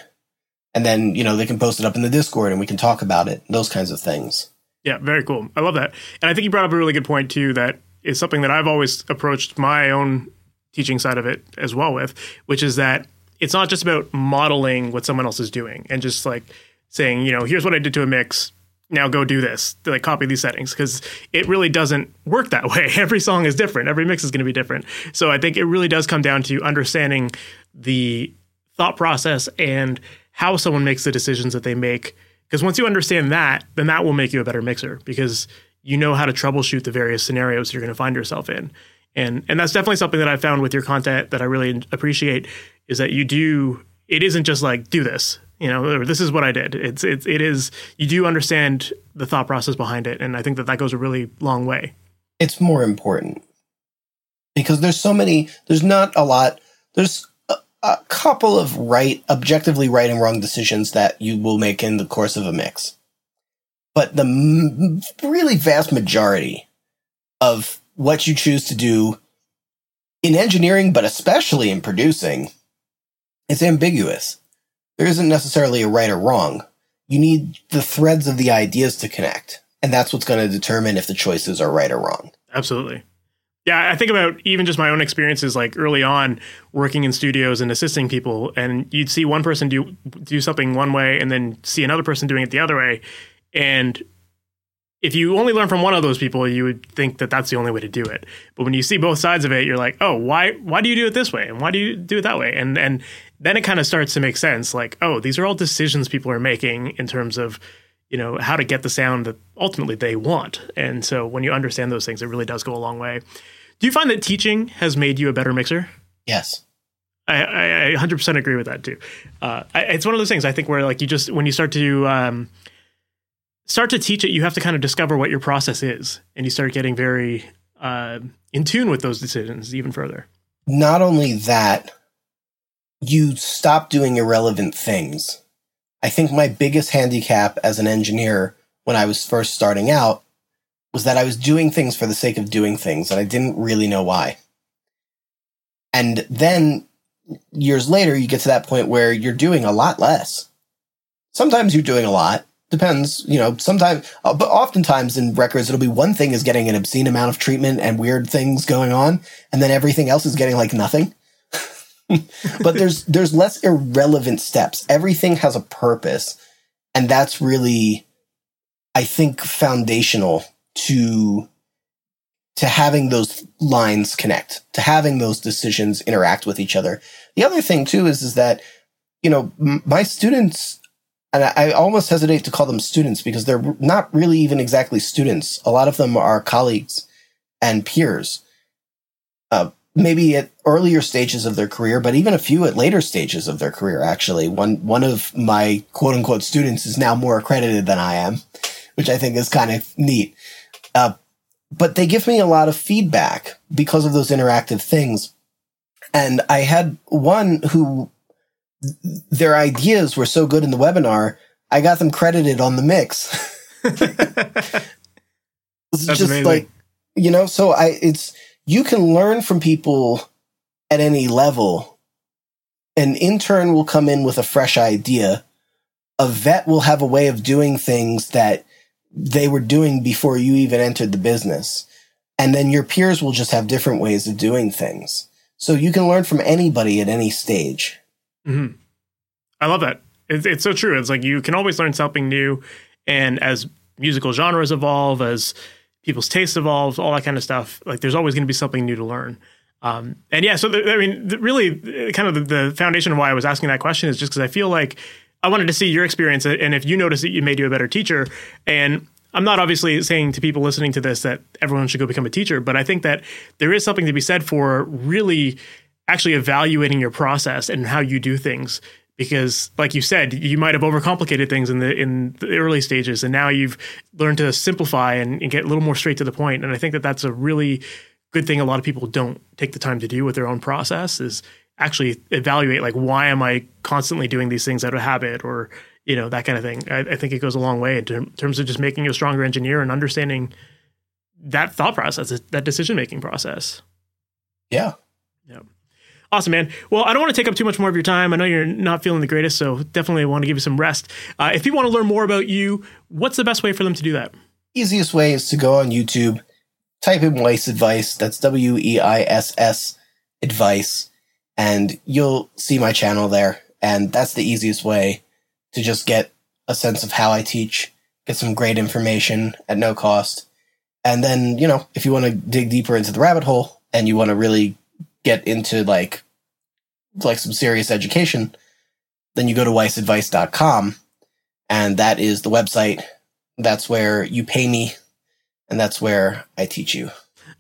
And then, you know, they can post it up in the Discord and we can talk about it, those kinds of things. Yeah, very cool. I love that. And I think you brought up a really good point too that is something that I've always approached my own teaching side of it as well with, which is that it's not just about modeling what someone else is doing and just like saying, you know, here's what I did to a mix. Now go do this. Like copy these settings because it really doesn't work that way. Every song is different. Every mix is going to be different. So I think it really does come down to understanding the thought process and how someone makes the decisions that they make. Because once you understand that, then that will make you a better mixer because you know how to troubleshoot the various scenarios you're going to find yourself in. And and that's definitely something that I found with your content that I really appreciate is that you do it isn't just like do this you know this is what i did it's it's it is you do understand the thought process behind it and i think that that goes a really long way it's more important because there's so many there's not a lot there's a, couple of right objectively right and wrong decisions that you will make in the course of a mix but the m- really vast majority of what you choose to do in engineering but especially in producing it's ambiguous. There isn't necessarily a right or wrong. You need the threads of the ideas to connect. And that's what's going to determine if the choices are right or wrong. Absolutely. Yeah, I think about even just my own experiences, like early on working in studios and assisting people, and you'd see one person do do something one way, and then see another person doing it the other way, and if you only learn from one of those people, you would think that that's the only way to do it. But when you see both sides of it, you're like, oh, why why do you do it this way, and why do you do it that way, and and then it kind of starts to make sense. Like, oh, these are all decisions people are making in terms of you know how to get the sound that ultimately they want, and so when you understand those things, it really does go a long way. Do you find that teaching has made you a better mixer? Yes. I, I, I 100% agree with that too. Uh, I, it's one of those things I think where like you just when you start to um, start to teach it, you have to kind of discover what your process is, and you start getting very uh, in tune with those decisions even further. Not only that, you stop doing irrelevant things. I think my biggest handicap as an engineer when I was first starting out was that I was doing things for the sake of doing things and I didn't really know why. And then years later, you get to that point where you're doing a lot less. Sometimes you're doing a lot. Depends, you know, sometimes, uh, but oftentimes in records, it'll be one thing is getting an obscene amount of treatment and weird things going on, and then everything else is getting like nothing. but there's, there's less irrelevant steps. Everything has a purpose. And that's really, I think, foundational to to having those lines connect, to having those decisions interact with each other. The other thing too is is that you know my students and I, I almost hesitate to call them students because they're not really even exactly students. A lot of them are colleagues and peers. Uh, maybe at earlier stages of their career, but even a few at later stages of their career. Actually, one one of my quote unquote students is now more accredited than I am, which I think is kind of neat. Uh, but they give me a lot of feedback because of those interactive things. And I had one who their ideas were so good in the webinar, I got them credited on the mix. it's just amazing. like, you know, so I, it's, you can learn from people at any level. An intern will come in with a fresh idea. A vet will have a way of doing things that they were doing before you even entered the business. And then your peers will just have different ways of doing things. So you can learn from anybody at any stage. hmm I love that. It's, it's so true. It's like you can always learn something new, and as musical genres evolve, as people's tastes evolve, all that kind of stuff, like there's always going to be something new to learn. Um, and yeah, so the, I mean, the, really, uh, kind of the, the foundation of why I was asking that question is just because I feel like I wanted to see your experience, uh, and if you notice that you made you a better teacher, and I'm not obviously saying to people listening to this that everyone should go become a teacher, but I think that there is something to be said for really actually evaluating your process and how you do things. Because like you said you might have overcomplicated things in the in the early stages and now you've learned to simplify and, and get a little more straight to the point. And i think that that's a really good thing a lot of people don't take the time to do with their own process is actually evaluate like why am i constantly doing these things out of habit or you know that kind of thing i, I think it goes a long way in term- terms of just making you a stronger engineer and understanding that thought process that decision making process Yeah. Awesome, man. Well, I don't want to take up too much more of your time. I know you're not feeling the greatest, so definitely want to give you some rest. Uh, if people want to learn more about you, what's the best way for them to do that? Easiest way is to go on YouTube, type in Weiss Advice. That's W E I S S advice. And you'll see my channel there. And that's the easiest way to just get a sense of how I teach, get some great information at no cost. And then, you know, if you want to dig deeper into the rabbit hole and you want to really get into like, like some serious education, then you go to weissadvice.com and that is the website. That's where you pay me and that's where I teach you.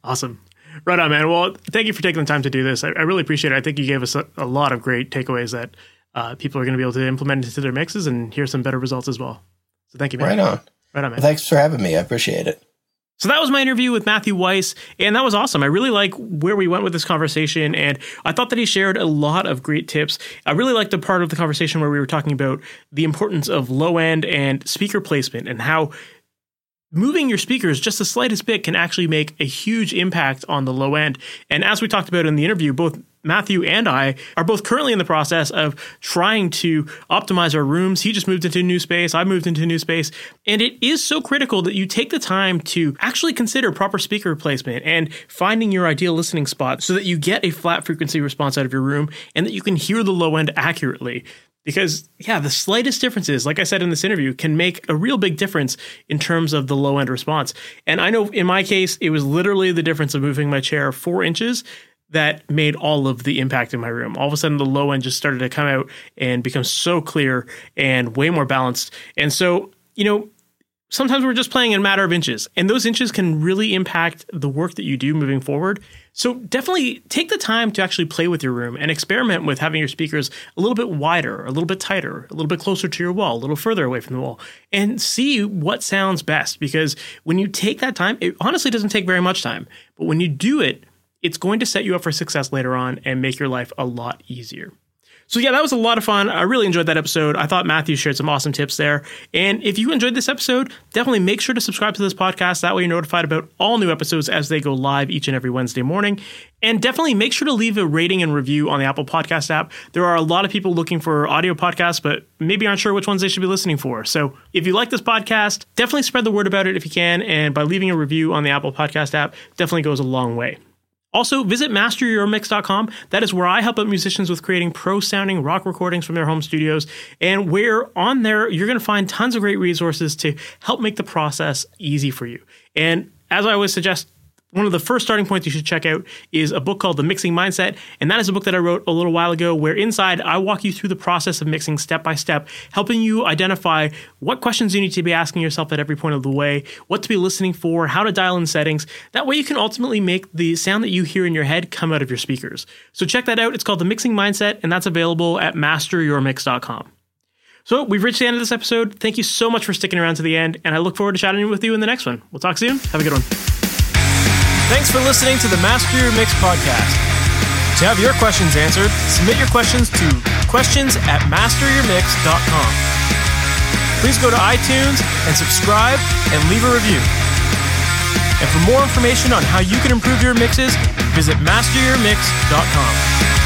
Awesome. Right on, man. Well, thank you for taking the time to do this. I, I really appreciate it. I think you gave us a, a lot of great takeaways that uh, people are going to be able to implement into their mixes and hear some better results as well. So thank you, man. Right on. Right on, man. Well, thanks for having me. I appreciate it. So that was my interview with Matthew Weiss, and that was awesome. I really like where we went with this conversation, and I thought that he shared a lot of great tips. I really liked the part of the conversation where we were talking about the importance of low end and speaker placement and how moving your speakers just the slightest bit can actually make a huge impact on the low end. And as we talked about in the interview, both Matthew and I are both currently in the process of trying to optimize our rooms. He just moved into a new space, I moved into a new space, and it is so critical that you take the time to actually consider proper speaker placement and finding your ideal listening spot so that you get a flat frequency response out of your room and that you can hear the low end accurately. Because, yeah, the slightest differences, like I said in this interview, can make a real big difference in terms of the low end response. And I know in my case, it was literally the difference of moving my chair four inches that made all of the impact in my room. All of a sudden, the low end just started to come out and become so clear and way more balanced. And so, you know, sometimes we're just playing in a matter of inches, and those inches can really impact the work that you do moving forward. So definitely take the time to actually play with your room and experiment with having your speakers a little bit wider, a little bit tighter, a little bit closer to your wall, a little further away from the wall, and see what sounds best. Because when you take that time, it honestly doesn't take very much time, but when you do it, it's going to set you up for success later on and make your life a lot easier. So, yeah, that was a lot of fun. I really enjoyed that episode. I thought Matthew shared some awesome tips there. And if you enjoyed this episode, definitely make sure to subscribe to this podcast. That way, you're notified about all new episodes as they go live each and every Wednesday morning. And definitely make sure to leave a rating and review on the Apple Podcast app. There are a lot of people looking for audio podcasts, but maybe aren't sure which ones they should be listening for. So if you like this podcast, definitely spread the word about it if you can. And by leaving a review on the Apple Podcast app, definitely goes a long way. Also, visit masteryourmix.com. That is where I help out musicians with creating pro sounding rock recordings from their home studios. And where on there, you're going to find tons of great resources to help make the process easy for you. And as I always suggest, one of the first starting points you should check out is a book called The Mixing Mindset. And that is a book that I wrote a little while ago, where inside I walk you through the process of mixing step by step, helping you identify what questions you need to be asking yourself at every point of the way, what to be listening for, how to dial in settings. That way you can ultimately make the sound that you hear in your head come out of your speakers. So check that out. It's called The Mixing Mindset, and that's available at masteryourmix.com. So we've reached the end of this episode. Thank you so much for sticking around to the end, and I look forward to chatting with you in the next one. We'll talk soon. Have a good one. Thanks for listening to the Master Your Mix podcast. To have your questions answered, submit your questions to questions at masteryourmix.com. Please go to iTunes and subscribe and leave a review. And for more information on how you can improve your mixes, visit masteryourmix.com.